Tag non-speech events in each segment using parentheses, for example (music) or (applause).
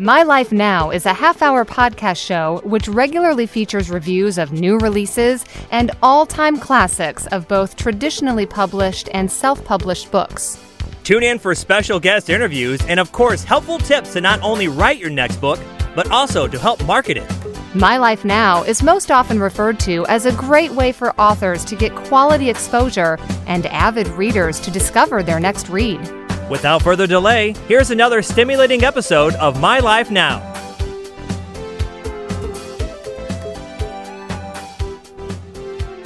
My Life Now is a half hour podcast show which regularly features reviews of new releases and all time classics of both traditionally published and self published books. Tune in for special guest interviews and, of course, helpful tips to not only write your next book, but also to help market it. My Life Now is most often referred to as a great way for authors to get quality exposure and avid readers to discover their next read. Without further delay, here's another stimulating episode of My Life Now.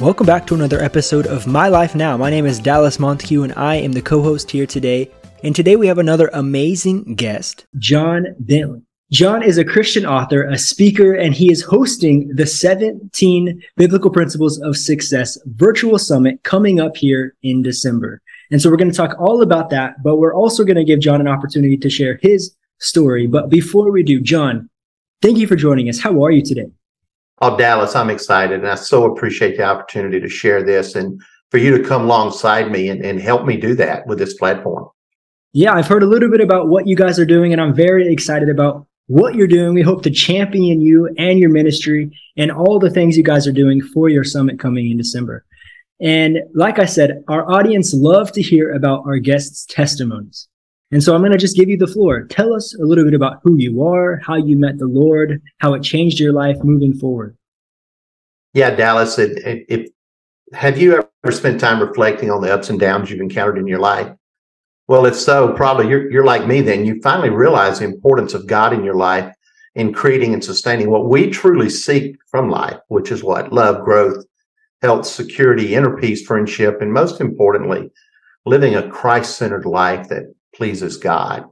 Welcome back to another episode of My Life Now. My name is Dallas Montague and I am the co host here today. And today we have another amazing guest, John Bentley. John is a Christian author, a speaker, and he is hosting the 17 Biblical Principles of Success virtual summit coming up here in December. And so we're going to talk all about that, but we're also going to give John an opportunity to share his story. But before we do, John, thank you for joining us. How are you today? Oh, Dallas, I'm excited. And I so appreciate the opportunity to share this and for you to come alongside me and, and help me do that with this platform. Yeah, I've heard a little bit about what you guys are doing, and I'm very excited about what you're doing. We hope to champion you and your ministry and all the things you guys are doing for your summit coming in December. And like I said, our audience love to hear about our guests' testimonies. And so I'm going to just give you the floor. Tell us a little bit about who you are, how you met the Lord, how it changed your life moving forward. Yeah, Dallas, it, it, it, have you ever spent time reflecting on the ups and downs you've encountered in your life? Well, if so, probably you're, you're like me then. You finally realize the importance of God in your life in creating and sustaining what we truly seek from life, which is what? Love, growth, health, security, inner peace, friendship, and most importantly, living a Christ centered life that pleases God.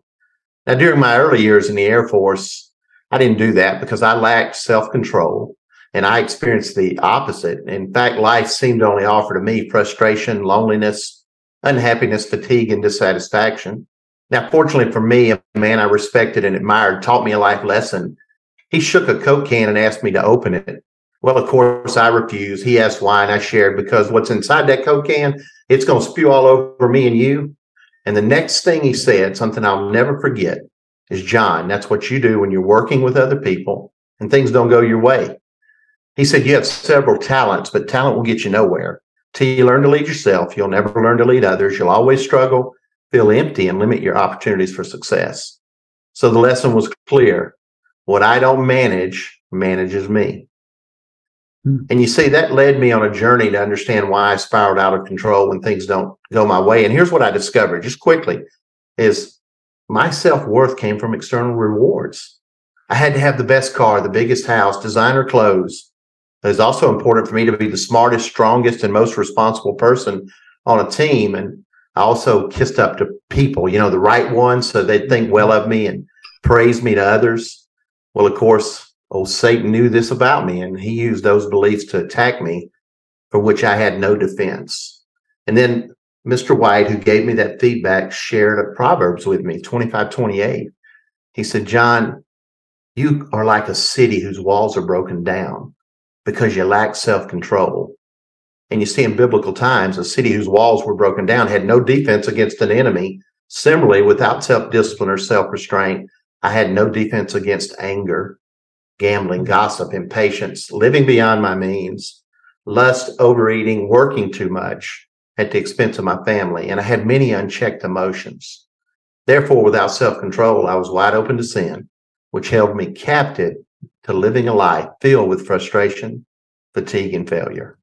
Now, during my early years in the Air Force, I didn't do that because I lacked self control and I experienced the opposite. In fact, life seemed to only offer to me frustration, loneliness, unhappiness, fatigue, and dissatisfaction. Now, fortunately for me, a man I respected and admired taught me a life lesson. He shook a Coke can and asked me to open it. Well, of course, I refused. He asked why, and I shared because what's inside that Coke can, it's going to spew all over me and you. And the next thing he said, something I'll never forget, is John, that's what you do when you're working with other people and things don't go your way. He said, You have several talents, but talent will get you nowhere. Till you learn to lead yourself, you'll never learn to lead others. You'll always struggle, feel empty, and limit your opportunities for success. So the lesson was clear. What I don't manage manages me. Hmm. And you see, that led me on a journey to understand why I spiraled out of control when things don't go my way. And here's what I discovered just quickly is my self-worth came from external rewards. I had to have the best car, the biggest house, designer clothes. It was also important for me to be the smartest, strongest, and most responsible person on a team. And I also kissed up to people, you know, the right ones, so they'd think well of me and praise me to others. Well, of course, Oh, Satan knew this about me, and he used those beliefs to attack me, for which I had no defense. And then Mr. White, who gave me that feedback, shared a Proverbs with me, 25, 28. He said, John, you are like a city whose walls are broken down because you lack self control. And you see, in biblical times, a city whose walls were broken down had no defense against an enemy. Similarly, without self discipline or self restraint, I had no defense against anger gambling, gossip, impatience, living beyond my means, lust, overeating, working too much at the expense of my family, and I had many unchecked emotions. Therefore, without self control, I was wide open to sin, which held me captive to living a life filled with frustration, fatigue, and failure.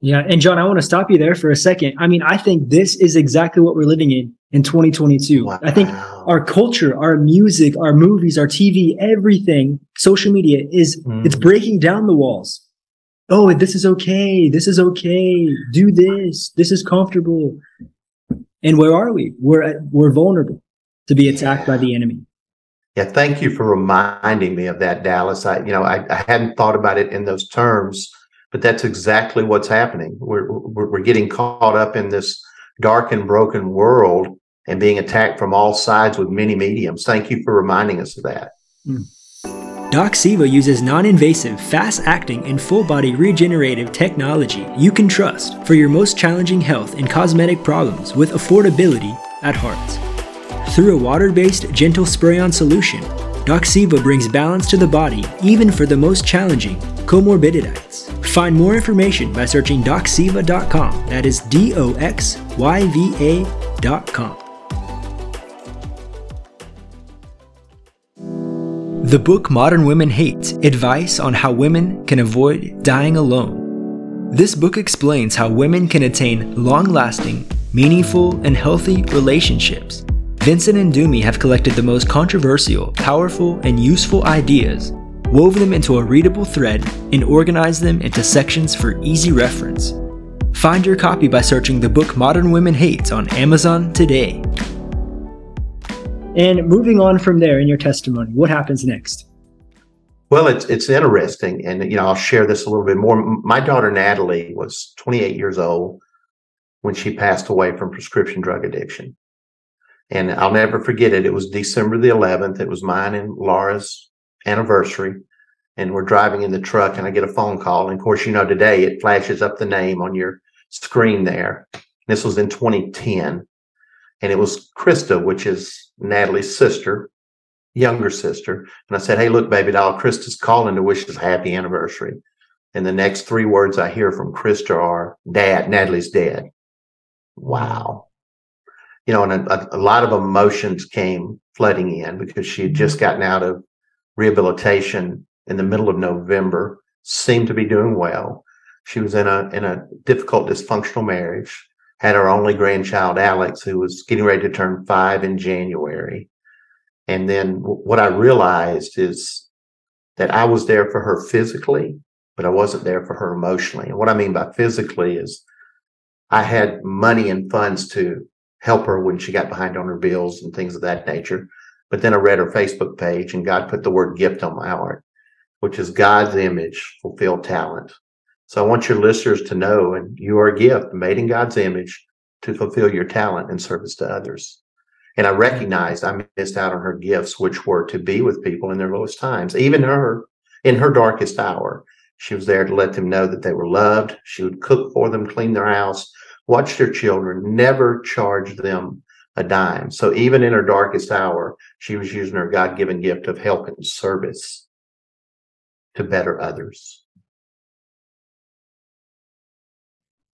Yeah. And John, I want to stop you there for a second. I mean, I think this is exactly what we're living in in 2022. Wow. I think our culture, our music, our movies, our TV, everything, social media is, mm. it's breaking down the walls. Oh, this is okay. This is okay. Do this. This is comfortable. And where are we? We're, we're vulnerable to be attacked yeah. by the enemy. Yeah. Thank you for reminding me of that, Dallas. I, you know, I, I hadn't thought about it in those terms, but that's exactly what's happening. We're, we're, getting caught up in this dark and broken world and being attacked from all sides with many mediums. Thank you for reminding us of that. Mm. Doxyva uses non invasive, fast acting, and full body regenerative technology you can trust for your most challenging health and cosmetic problems with affordability at heart. Through a water based gentle spray on solution, Doxyva brings balance to the body, even for the most challenging comorbidities. Find more information by searching doxyva.com. That is D O X Y V A.com. The book Modern Women Hate Advice on How Women Can Avoid Dying Alone. This book explains how women can attain long lasting, meaningful, and healthy relationships. Vincent and Dumi have collected the most controversial, powerful, and useful ideas, wove them into a readable thread, and organized them into sections for easy reference. Find your copy by searching the book Modern Women Hate on Amazon today. And moving on from there in your testimony, what happens next? Well, it's it's interesting, and you know I'll share this a little bit more. My daughter Natalie was 28 years old when she passed away from prescription drug addiction, and I'll never forget it. It was December the 11th. It was mine and Laura's anniversary, and we're driving in the truck, and I get a phone call. And of course, you know today it flashes up the name on your screen there. This was in 2010, and it was Krista, which is Natalie's sister, younger sister. And I said, Hey, look, baby doll, Krista's calling to wish us a happy anniversary. And the next three words I hear from Krista are, Dad, Natalie's dead. Wow. You know, and a, a lot of emotions came flooding in because she had mm-hmm. just gotten out of rehabilitation in the middle of November, seemed to be doing well. She was in a in a difficult dysfunctional marriage had her only grandchild, Alex, who was getting ready to turn five in January. And then what I realized is that I was there for her physically, but I wasn't there for her emotionally. And what I mean by physically is I had money and funds to help her when she got behind on her bills and things of that nature. But then I read her Facebook page and God put the word gift on my heart, which is God's image, fulfilled talent. So I want your listeners to know, and you are a gift made in God's image to fulfill your talent and service to others. And I recognized I missed out on her gifts, which were to be with people in their lowest times, even her in her darkest hour. She was there to let them know that they were loved. She would cook for them, clean their house, watch their children, never charge them a dime. So even in her darkest hour, she was using her God given gift of help and service to better others.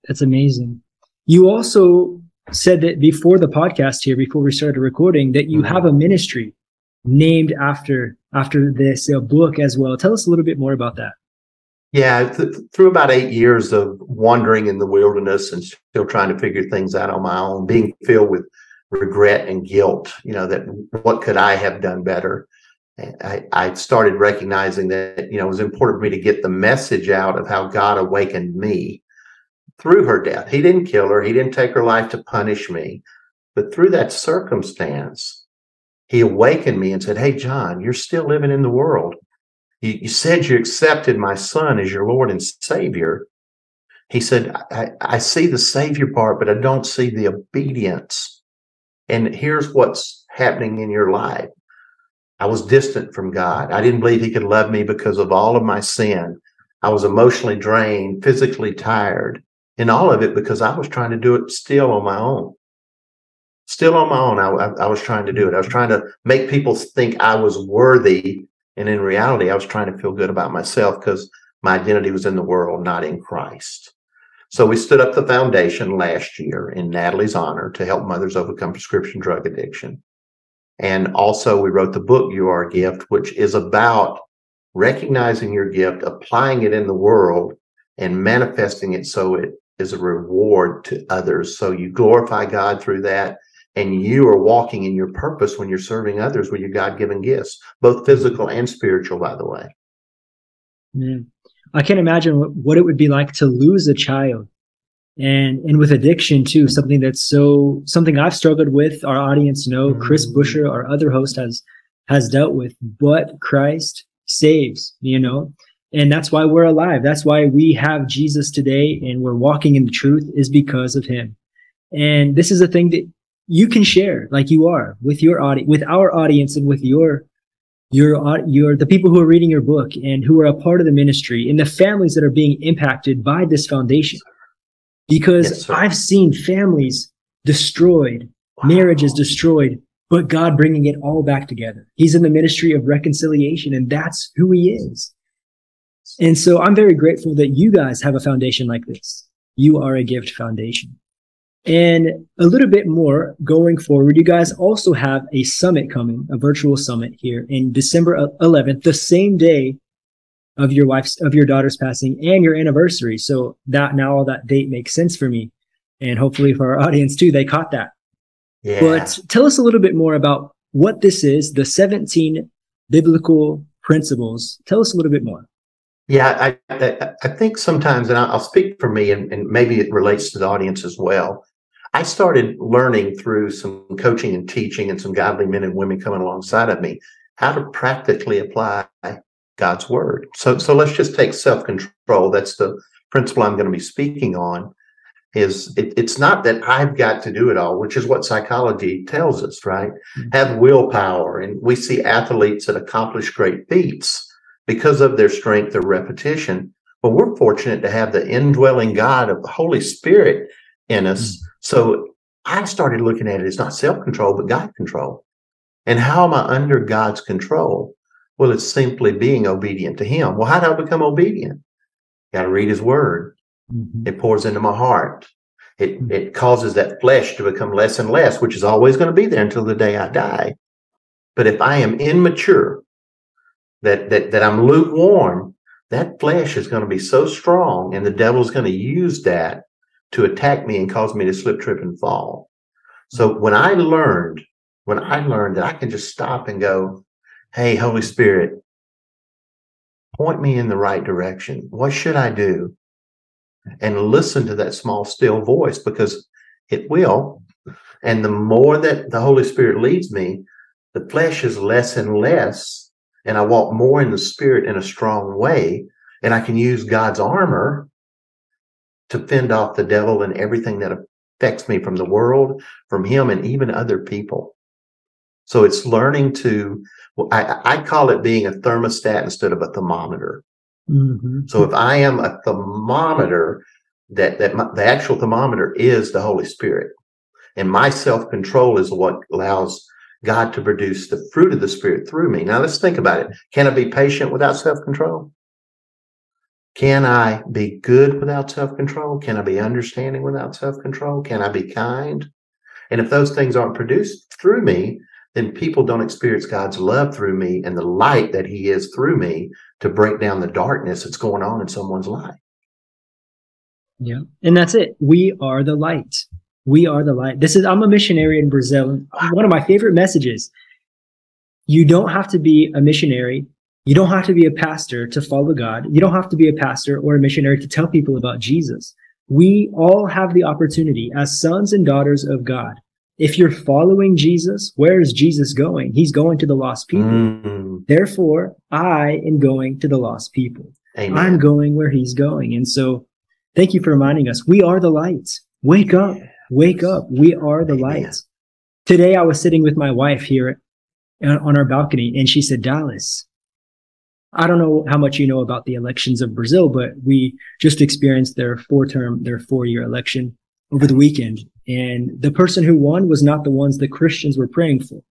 That's amazing. You also said that before the podcast here, before we started recording, that you mm-hmm. have a ministry named after after this book as well. Tell us a little bit more about that. Yeah, th- through about eight years of wandering in the wilderness and still trying to figure things out on my own, being filled with regret and guilt, you know, that what could I have done better? I, I started recognizing that, you know, it was important for me to get the message out of how God awakened me through her death. He didn't kill her. He didn't take her life to punish me. But through that circumstance, he awakened me and said, Hey, John, you're still living in the world. You, you said you accepted my son as your Lord and Savior. He said, I, I see the Savior part, but I don't see the obedience. And here's what's happening in your life. I was distant from God. I didn't believe he could love me because of all of my sin. I was emotionally drained, physically tired and all of it because I was trying to do it still on my own. Still on my own, I, I, I was trying to do it. I was trying to make people think I was worthy. And in reality, I was trying to feel good about myself because my identity was in the world, not in Christ. So we stood up the foundation last year in Natalie's honor to help mothers overcome prescription drug addiction. And also we wrote the book, You Are a Gift, which is about recognizing your gift, applying it in the world and manifesting it so it is a reward to others. So you glorify God through that. And you are walking in your purpose when you're serving others with your God given gifts, both physical and spiritual, by the way. Mm. I can't imagine what it would be like to lose a child and and with addiction too something that's so something i've struggled with our audience know chris mm. busher our other host has has dealt with but christ saves you know and that's why we're alive. That's why we have Jesus today and we're walking in the truth is because of him. And this is a thing that you can share like you are with your audience, with our audience and with your, your, your, the people who are reading your book and who are a part of the ministry and the families that are being impacted by this foundation. Because yes, I've seen families destroyed, wow. marriages destroyed but God bringing it all back together. He's in the ministry of reconciliation and that's who he is. And so I'm very grateful that you guys have a foundation like this. You are a gift foundation. And a little bit more going forward, you guys also have a summit coming, a virtual summit here in December 11th, the same day of your wife's, of your daughter's passing and your anniversary. So that now all that date makes sense for me. And hopefully for our (laughs) audience too, they caught that. Yeah. But tell us a little bit more about what this is, the 17 biblical principles. Tell us a little bit more. Yeah, I, I, I think sometimes, and I'll speak for me, and, and maybe it relates to the audience as well. I started learning through some coaching and teaching and some godly men and women coming alongside of me how to practically apply God's word. So, so let's just take self control. That's the principle I'm going to be speaking on. Is it, it's not that I've got to do it all, which is what psychology tells us, right? Mm-hmm. Have willpower, and we see athletes that accomplish great feats because of their strength or repetition. But we're fortunate to have the indwelling God of the Holy Spirit in us. Mm-hmm. So I started looking at it as not self control, but God control. And how am I under God's control? Well, it's simply being obedient to Him. Well, how do I become obedient? Got to read His Word. Mm-hmm. It pours into my heart. It mm-hmm. it causes that flesh to become less and less, which is always going to be there until the day I die. But if I am immature, that that that I'm lukewarm, that flesh is going to be so strong, and the devil is going to use that to attack me and cause me to slip, trip, and fall. So when I learned, when I learned that I can just stop and go, Hey, Holy Spirit, point me in the right direction. What should I do? And listen to that small, still voice because it will. And the more that the Holy Spirit leads me, the flesh is less and less. And I walk more in the spirit in a strong way. And I can use God's armor to fend off the devil and everything that affects me from the world, from him, and even other people. So it's learning to, I, I call it being a thermostat instead of a thermometer. Mm-hmm. So if I am a thermometer, that, that my, the actual thermometer is the Holy Spirit. And my self control is what allows God to produce the fruit of the Spirit through me. Now let's think about it. Can I be patient without self control? Can I be good without self control? Can I be understanding without self control? Can I be kind? And if those things aren't produced through me, then people don't experience God's love through me and the light that He is through me to break down the darkness that's going on in someone's life. Yeah. And that's it. We are the light. We are the light. This is, I'm a missionary in Brazil. One of my favorite messages. You don't have to be a missionary you don't have to be a pastor to follow God. You don't have to be a pastor or a missionary to tell people about Jesus. We all have the opportunity as sons and daughters of God. If you're following Jesus, where is Jesus going? He's going to the lost people. Mm. Therefore, I am going to the lost people. Amen. I'm going where he's going. And so thank you for reminding us. We are the light. Wake up. Wake up. We are the Amen. light. Today I was sitting with my wife here on our balcony and she said, Dallas, I don't know how much you know about the elections of Brazil, but we just experienced their four term, their four year election over the weekend. And the person who won was not the ones the Christians were praying for.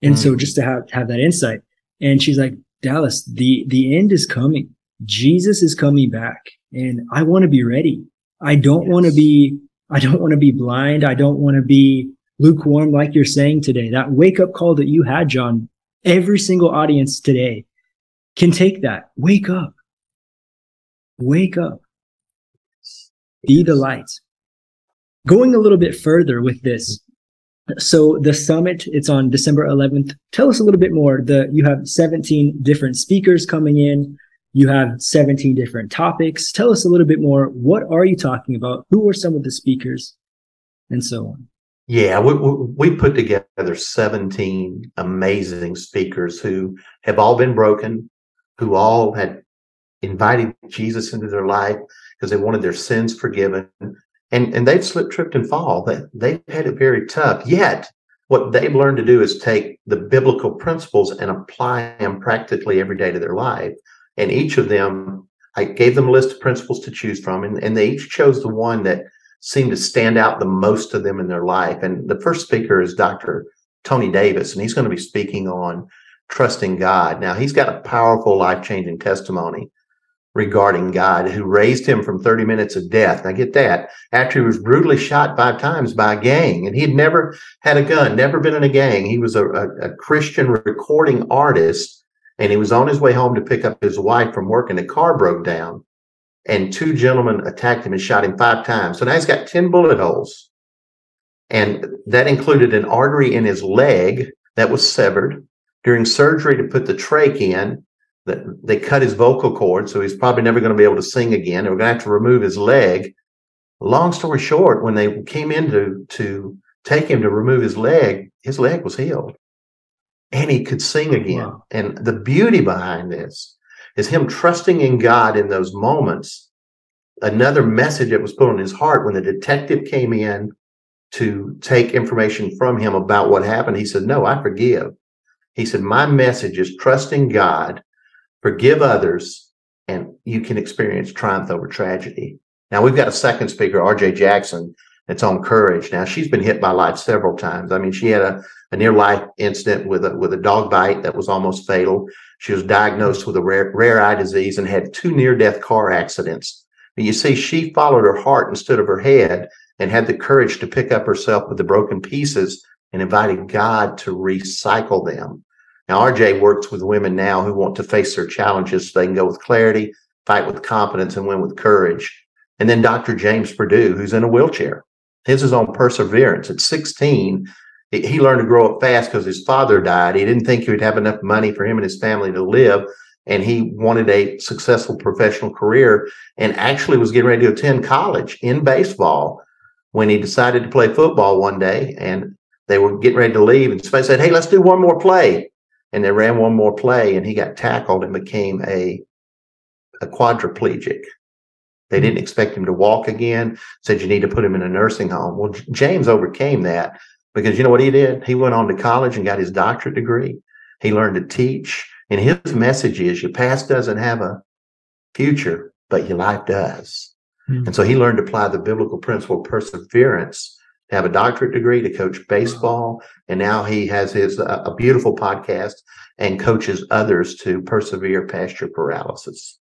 And mm. so just to have, have that insight. And she's like, Dallas, the, the end is coming. Jesus is coming back and I want to be ready. I don't yes. want to be, I don't want to be blind. I don't want to be lukewarm like you're saying today. That wake up call that you had, John, every single audience today can take that. Wake up. Wake up. Be the light. Going a little bit further with this. So the summit, it's on December 11th. Tell us a little bit more. The, you have 17 different speakers coming in. You have 17 different topics. Tell us a little bit more. What are you talking about? Who are some of the speakers? And so on. Yeah, we, we put together 17 amazing speakers who have all been broken, who all had invited Jesus into their life because they wanted their sins forgiven. And, and they've slipped, tripped, and fall. They, they've had it very tough. Yet, what they've learned to do is take the biblical principles and apply them practically every day to their life. And each of them, I gave them a list of principles to choose from, and, and they each chose the one that seemed to stand out the most to them in their life. And the first speaker is Dr. Tony Davis, and he's going to be speaking on trusting God. Now, he's got a powerful, life changing testimony regarding God who raised him from 30 minutes of death. Now, get that after he was brutally shot five times by a gang, and he had never had a gun, never been in a gang. He was a, a, a Christian recording artist, and he was on his way home to pick up his wife from work, and the car broke down. And two gentlemen attacked him and shot him five times. So now he's got 10 bullet holes. And that included an artery in his leg that was severed. During surgery to put the trach in, that they cut his vocal cord, so he's probably never going to be able to sing again. They were going to have to remove his leg. Long story short, when they came in to, to take him to remove his leg, his leg was healed and he could sing oh, again. Wow. And the beauty behind this is him trusting in God in those moments. Another message that was put on his heart when the detective came in to take information from him about what happened, he said, No, I forgive. He said, My message is trusting God forgive others, and you can experience triumph over tragedy. Now we've got a second speaker, RJ Jackson, that's on courage. Now she's been hit by life several times. I mean, she had a, a near life incident with a with a dog bite that was almost fatal. She was diagnosed with a rare, rare eye disease and had two near death car accidents. But you see, she followed her heart instead of her head and had the courage to pick up herself with the broken pieces and invited God to recycle them. Now, RJ works with women now who want to face their challenges so they can go with clarity, fight with confidence, and win with courage. And then Dr. James Purdue, who's in a wheelchair. His is on perseverance. At 16, he learned to grow up fast because his father died. He didn't think he would have enough money for him and his family to live. And he wanted a successful professional career and actually was getting ready to attend college in baseball when he decided to play football one day. And they were getting ready to leave. And somebody said, Hey, let's do one more play and they ran one more play and he got tackled and became a a quadriplegic. They didn't expect him to walk again, said you need to put him in a nursing home. Well, James overcame that because you know what he did? He went on to college and got his doctorate degree. He learned to teach. And his message is your past doesn't have a future, but your life does. Mm-hmm. And so he learned to apply the biblical principle of perseverance have a doctorate degree to coach baseball, and now he has his uh, a beautiful podcast and coaches others to persevere past your paralysis.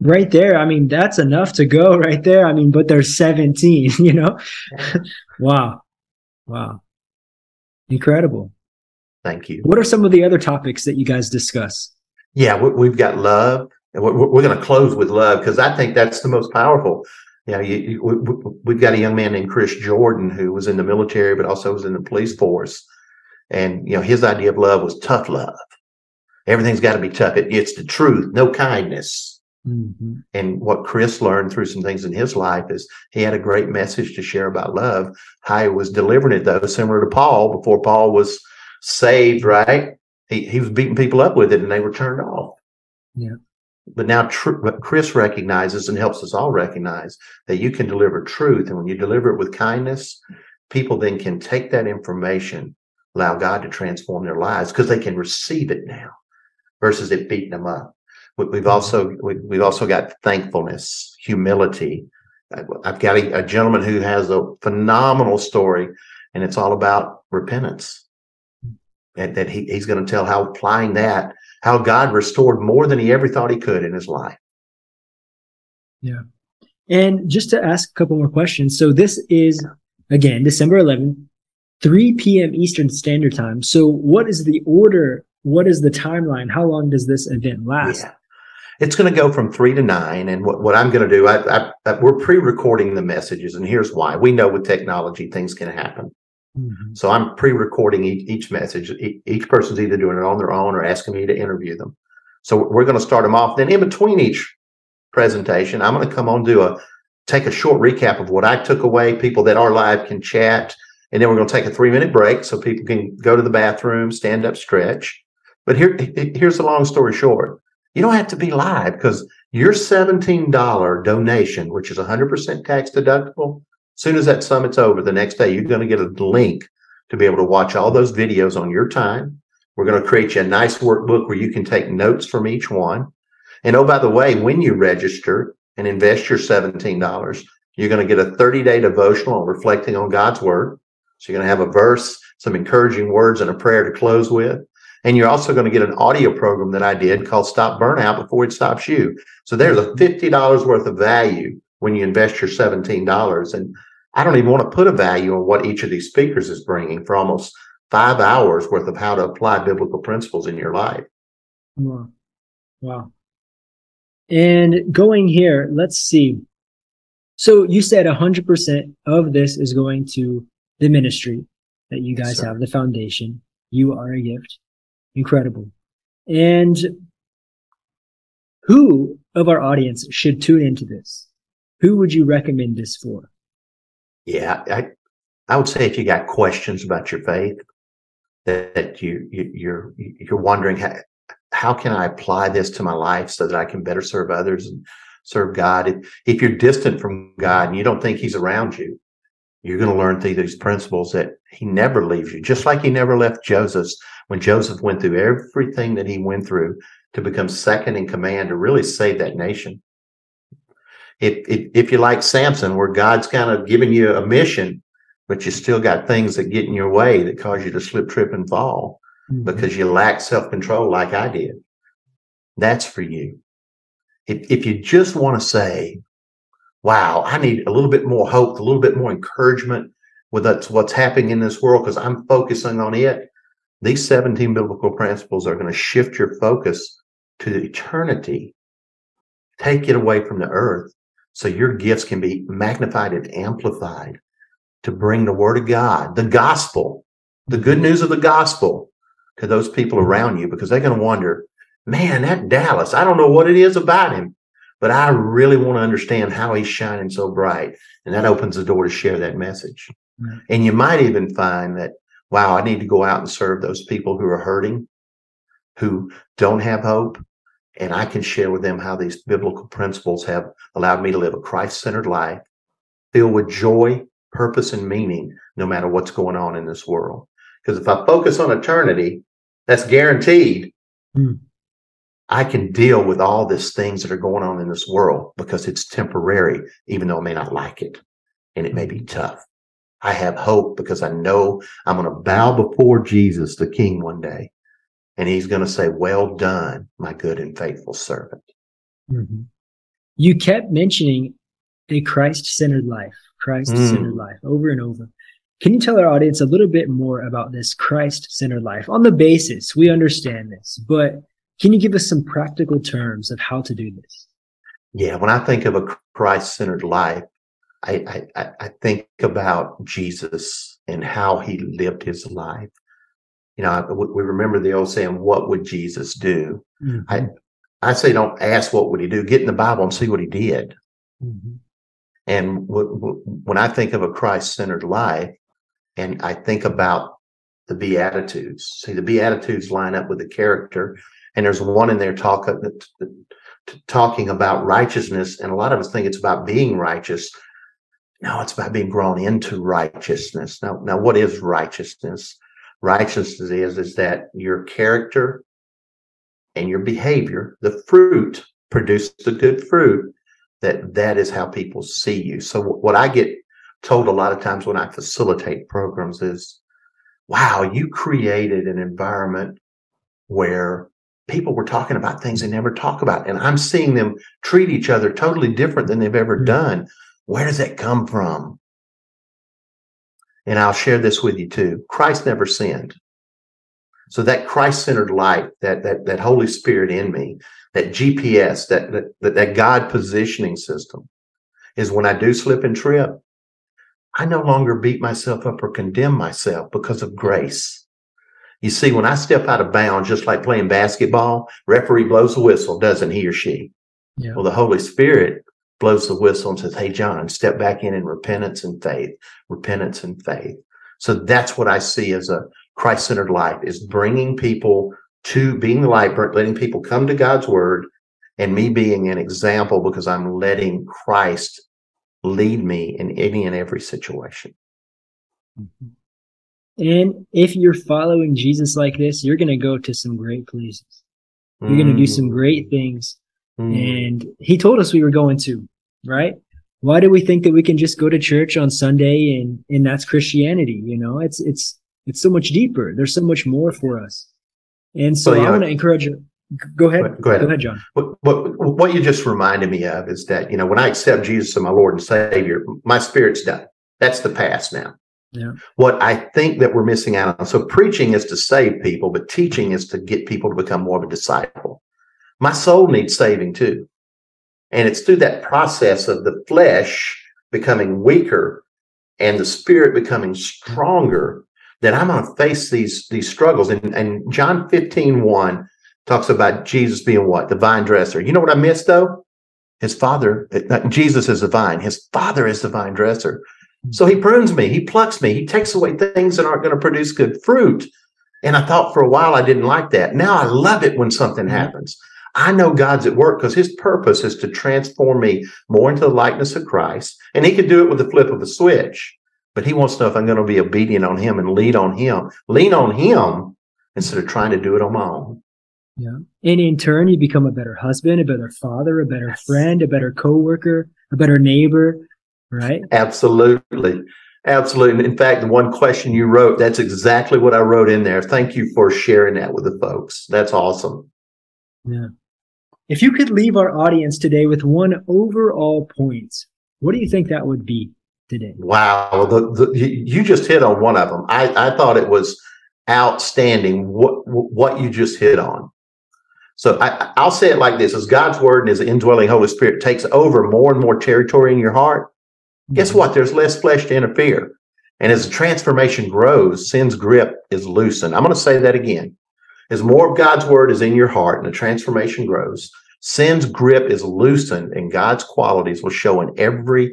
Right there, I mean that's enough to go right there. I mean, but they're 17, (laughs) you know. wow, wow, incredible. Thank you. What are some of the other topics that you guys discuss? Yeah, we've got love. We're going to close with love because I think that's the most powerful you know, you, you, we've got a young man named Chris Jordan who was in the military, but also was in the police force. And, you know, his idea of love was tough love. Everything's got to be tough. It, it's the truth, no kindness. Mm-hmm. And what Chris learned through some things in his life is he had a great message to share about love. How he was delivering it, though, similar to Paul before Paul was saved, right? He, he was beating people up with it and they were turned off. Yeah. But now tr- Chris recognizes and helps us all recognize that you can deliver truth. And when you deliver it with kindness, people then can take that information, allow God to transform their lives because they can receive it now versus it beating them up. We've mm-hmm. also, we've also got thankfulness, humility. I've got a, a gentleman who has a phenomenal story and it's all about repentance. And that he, he's going to tell how applying that how God restored more than he ever thought he could in his life. Yeah. And just to ask a couple more questions. So this is again December 11th, 3 p.m. Eastern Standard Time. So what is the order? What is the timeline? How long does this event last? Yeah. It's going to go from three to nine. And what, what I'm going to do, I, I, I, we're pre-recording the messages. And here's why. We know with technology, things can happen. Mm-hmm. So I'm pre-recording each, each message. E- each person's either doing it on their own or asking me to interview them. So we're going to start them off. Then in between each presentation, I'm going to come on do a take a short recap of what I took away. People that are live can chat, and then we're going to take a three minute break so people can go to the bathroom, stand up, stretch. But here, here's the long story short. You don't have to be live because your $17 donation, which is 100% tax deductible, soon as that summit's over, the next day, you're going to get a link to be able to watch all those videos on your time. We're going to create you a nice workbook where you can take notes from each one. And oh, by the way, when you register and invest your $17, you're going to get a 30 day devotional on reflecting on God's word. So you're going to have a verse some encouraging words and a prayer to close with. And you're also going to get an audio program that I did called Stop Burnout Before It Stops You. So there's a $50 worth of value when you invest your $17. And I don't even want to put a value on what each of these speakers is bringing for almost five hours worth of how to apply biblical principles in your life. Wow. Wow. And going here, let's see. So you said 100% of this is going to the ministry that you guys yes, have, the foundation. You are a gift. Incredible. And who of our audience should tune into this? Who would you recommend this for? Yeah, I, I would say if you got questions about your faith, that you, you you're you're wondering how, how can I apply this to my life so that I can better serve others and serve God. If, if you're distant from God and you don't think He's around you, you're going to learn through these principles that He never leaves you, just like He never left Joseph when Joseph went through everything that he went through to become second in command to really save that nation. If, if, if you like Samson, where God's kind of giving you a mission, but you still got things that get in your way that cause you to slip, trip, and fall mm-hmm. because you lack self control, like I did. That's for you. If, if you just want to say, wow, I need a little bit more hope, a little bit more encouragement with that's what's happening in this world because I'm focusing on it. These 17 biblical principles are going to shift your focus to eternity, take it away from the earth so your gifts can be magnified and amplified to bring the word of God, the gospel, the good news of the gospel to those people around you because they're going to wonder, man, that Dallas, I don't know what it is about him, but I really want to understand how he's shining so bright. And that opens the door to share that message. And you might even find that wow, I need to go out and serve those people who are hurting, who don't have hope. And I can share with them how these biblical principles have allowed me to live a Christ centered life filled with joy, purpose, and meaning, no matter what's going on in this world. Because if I focus on eternity, that's guaranteed. Mm. I can deal with all these things that are going on in this world because it's temporary, even though I may not like it and it may be tough. I have hope because I know I'm going to bow before Jesus, the King, one day. And he's going to say, Well done, my good and faithful servant. Mm-hmm. You kept mentioning a Christ centered life, Christ centered mm. life over and over. Can you tell our audience a little bit more about this Christ centered life? On the basis, we understand this, but can you give us some practical terms of how to do this? Yeah, when I think of a Christ centered life, I, I, I think about Jesus and how he lived his life. You know, we remember the old saying, "What would Jesus do?" Mm-hmm. I I say, don't ask what would he do. Get in the Bible and see what he did. Mm-hmm. And w- w- when I think of a Christ-centered life, and I think about the Beatitudes, see the Beatitudes line up with the character, and there's one in there talk, uh, talking about righteousness, and a lot of us think it's about being righteous, no, it's about being grown into righteousness. Now, now what is righteousness? Righteousness is, is that your character and your behavior, the fruit produce the good fruit, that that is how people see you. So what I get told a lot of times when I facilitate programs is, wow, you created an environment where people were talking about things they never talk about. And I'm seeing them treat each other totally different than they've ever mm-hmm. done. Where does that come from? And I'll share this with you too. Christ never sinned. So that Christ-centered light, that that that Holy Spirit in me, that GPS, that that that God positioning system, is when I do slip and trip, I no longer beat myself up or condemn myself because of grace. You see, when I step out of bounds, just like playing basketball, referee blows the whistle, doesn't he or she? Yeah. Well, the Holy Spirit blows the whistle and says, Hey, John, step back in in repentance and faith, repentance and faith. So that's what I see as a Christ centered life is bringing people to being the light, letting people come to God's word and me being an example because I'm letting Christ lead me in any and every situation. Mm-hmm. And if you're following Jesus like this, you're going to go to some great places. You're mm. going to do some great things. Mm. And he told us we were going to right? Why do we think that we can just go to church on Sunday and and that's Christianity? You know, it's it's It's so much deeper. There's so much more for us. And so Well, you I want to encourage you. Go ahead. Go ahead. Go ahead, John. What, what what you just reminded me of is that you know when I accept Jesus as my Lord and Savior, my spirit's done. That's the past now. Yeah. What I think that we're missing out on. So preaching is to save people, but teaching is to get people to become more of a disciple. My soul needs saving too, and it's through that process of the flesh becoming weaker and the spirit becoming stronger that I'm going to face these these struggles. And, and John 15, 1 talks about Jesus being what? The vine dresser. You know what I missed though? His father, uh, Jesus is the vine. His father is the vine dresser. So he prunes me, he plucks me, he takes away things that aren't going to produce good fruit. And I thought for a while I didn't like that. Now I love it when something happens. I know God's at work because his purpose is to transform me more into the likeness of Christ. And he could do it with the flip of a switch. But he wants to know if I'm going to be obedient on him and lead on him, lean on him instead of trying to do it on my own. Yeah. And in turn, you become a better husband, a better father, a better friend, a better coworker, a better neighbor, right? Absolutely. Absolutely. In fact, the one question you wrote, that's exactly what I wrote in there. Thank you for sharing that with the folks. That's awesome. Yeah. If you could leave our audience today with one overall point, what do you think that would be today? Wow. The, the, you just hit on one of them. I, I thought it was outstanding what, what you just hit on. So I, I'll say it like this as God's word and his indwelling Holy Spirit takes over more and more territory in your heart, guess what? There's less flesh to interfere. And as the transformation grows, sin's grip is loosened. I'm going to say that again. As more of God's word is in your heart and the transformation grows, sin's grip is loosened and God's qualities will show in every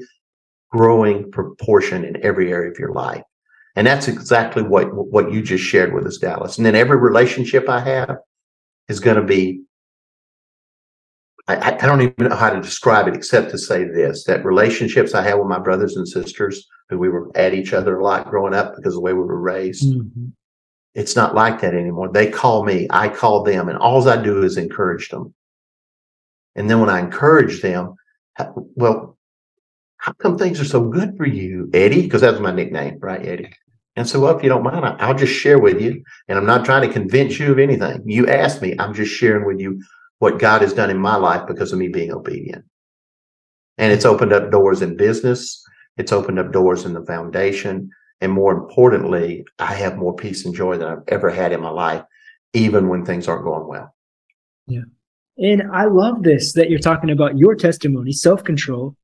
growing proportion in every area of your life. And that's exactly what, what you just shared with us, Dallas. And then every relationship I have is going to be I, I don't even know how to describe it except to say this that relationships I have with my brothers and sisters who we were at each other a lot growing up because of the way we were raised, Mhm. It's not like that anymore. They call me, I call them, and all I do is encourage them. And then when I encourage them, well, how come things are so good for you, Eddie? Because that's my nickname, right, Eddie? And so, well, if you don't mind, I'll just share with you. And I'm not trying to convince you of anything. You asked me, I'm just sharing with you what God has done in my life because of me being obedient. And it's opened up doors in business. It's opened up doors in the foundation. And more importantly, I have more peace and joy than I've ever had in my life, even when things aren't going well. Yeah. And I love this that you're talking about your testimony, self control,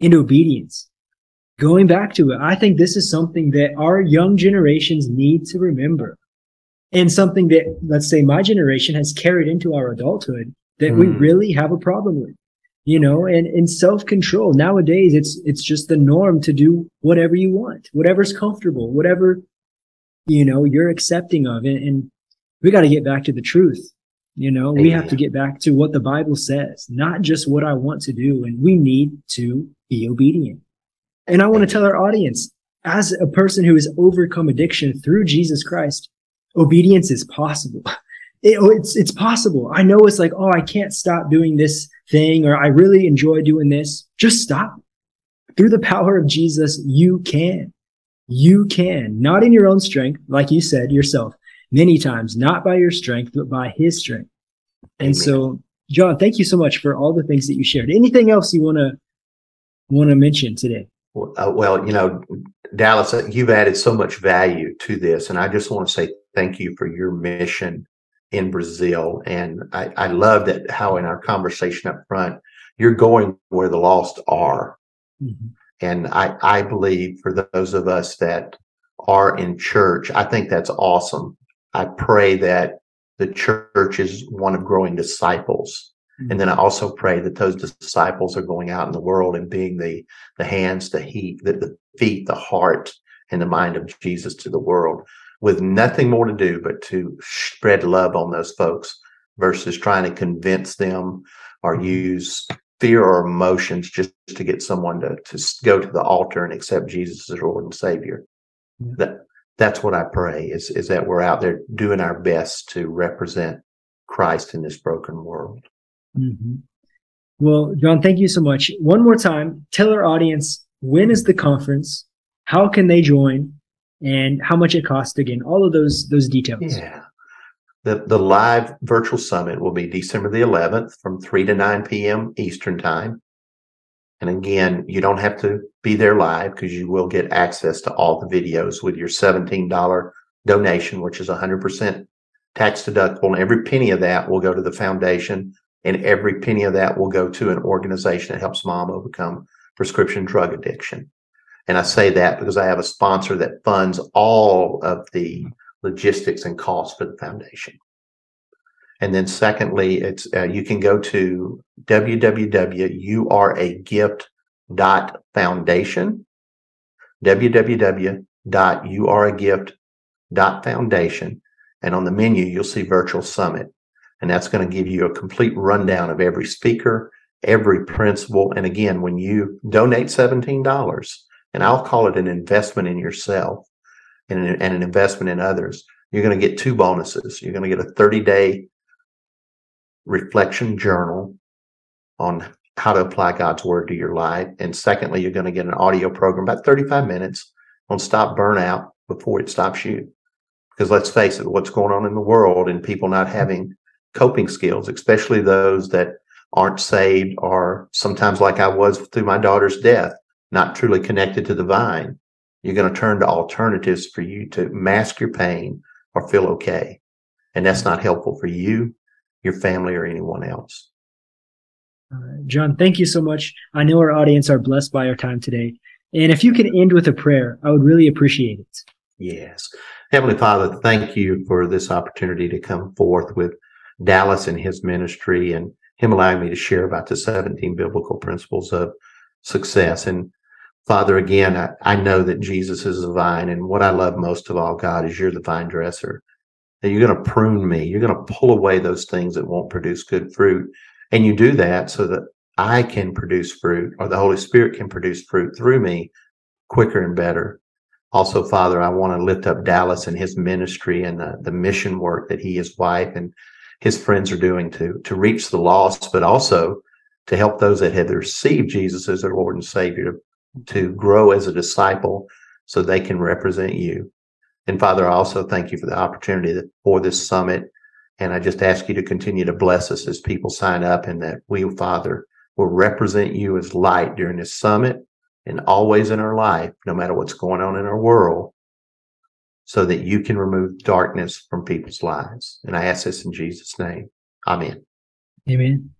and obedience. Going back to it, I think this is something that our young generations need to remember. And something that, let's say, my generation has carried into our adulthood that we Mm. really have a problem with. You know, and in self control nowadays, it's, it's just the norm to do whatever you want, whatever's comfortable, whatever, you know, you're accepting of it. And we got to get back to the truth. You know, we have to get back to what the Bible says, not just what I want to do. And we need to be obedient. And I want to tell our audience, as a person who has overcome addiction through Jesus Christ, obedience is possible. (laughs) It- oh, it's, it's possible. I know it's like, oh, I can't stop doing this thing or I really enjoy doing this. Just stop. Through the power of Jesus, you can. You can. Not in your own strength, like you said yourself, many times, not by your strength, but by his strength. And Amen. so, John, thank you so much for all the things that you shared. Anything else you want to want to mention today? Well, uh, well, you know, Dallas, uh, you've added so much value to this, and I just want to say thank you for your mission in Brazil. And I, I love that how in our conversation up front, you're going where the lost are. Mhm. And I, I believe for those of us that are in church, I think that's awesome. I pray that the church is one of growing disciples. And then I also pray that those disciples are going out in the world and being the, the hands, the heat, the, the feet, the heart, and the mind of Jesus to the world with nothing more to do but to spread love on those folks versus trying to convince them or use fear or emotions just to get someone to, to go to the altar and accept Jesus as Lord and Savior. That that's what I pray is is that we're out there doing our best to represent Christ in this broken world. hmm Well, John, thank you so much. One more time, tell our audience when is the conference? How can they join? And how much it costs again, all of those those details. Yeah. The, the live virtual summit will be December the 11th from 3 to 9 p.m. Eastern Time. And again, you don't have to be there live because you will get access to all the videos with your $17 donation, which is 100% tax deductible. And every penny of that will go to the foundation, and every penny of that will go to an organization that helps mom overcome prescription drug addiction. And I say that because I have a sponsor that funds all of the logistics and costs for the foundation. And then secondly, it's uh, you can go to www.youareagift.foundation, www.youareagift.foundation, and on the menu you'll see virtual summit, and that's going to give you a complete rundown of every speaker, every principal. And again, when you donate seventeen dollars, and I'll call it an investment in yourself and an, and an investment in others, you're going to get two bonuses. You're going to get a 30 day reflection journal on how to apply God's word to your life. And secondly, you're going to get an audio program about 35 minutes on stop burnout before it stops you. Because let's face it, what's going on in the world and people not having coping skills, especially those that aren't saved or sometimes like I was through my daughter's death, not truly connected to the vine. You're going to turn to alternatives for you to mask your pain or feel okay. And that's not helpful for you your family or anyone else. Uh, John, thank you so much. I know our audience are blessed by our time today. And if you can end with a prayer, I would really appreciate it. Yes. Heavenly Father, thank you for this opportunity to come forth with Dallas and his ministry and him allowing me to share about the 17 biblical principles of success. And Father, again, I, I know that Jesus is the vine. And what I love most of all, God, is you're the vine dresser that you're going to prune me. You're going to pull away those things that won't produce good fruit. And you do that so that I can produce fruit or the Holy Spirit can produce fruit through me quicker and better. Also, Father, I want to lift up Dallas and his ministry and the, the mission work that he, his wife, and his friends are doing to, to reach the lost, but also to help those that have received Jesus as their Lord and Savior to, to grow as a disciple so they can represent you. And Father, I also thank you for the opportunity for this summit. And I just ask you to continue to bless us as people sign up and that we, Father, will represent you as light during this summit and always in our life, no matter what's going on in our world, so that you can remove darkness from people's lives. And I ask this in Jesus' name. Amen. Amen.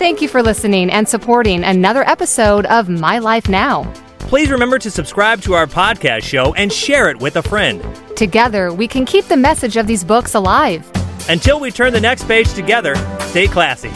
Thank you for listening and supporting another episode of My Life Now. Please remember to subscribe to our podcast show and share it with a friend. Together, we can keep the message of these books alive. Until we turn the next page together, stay classy.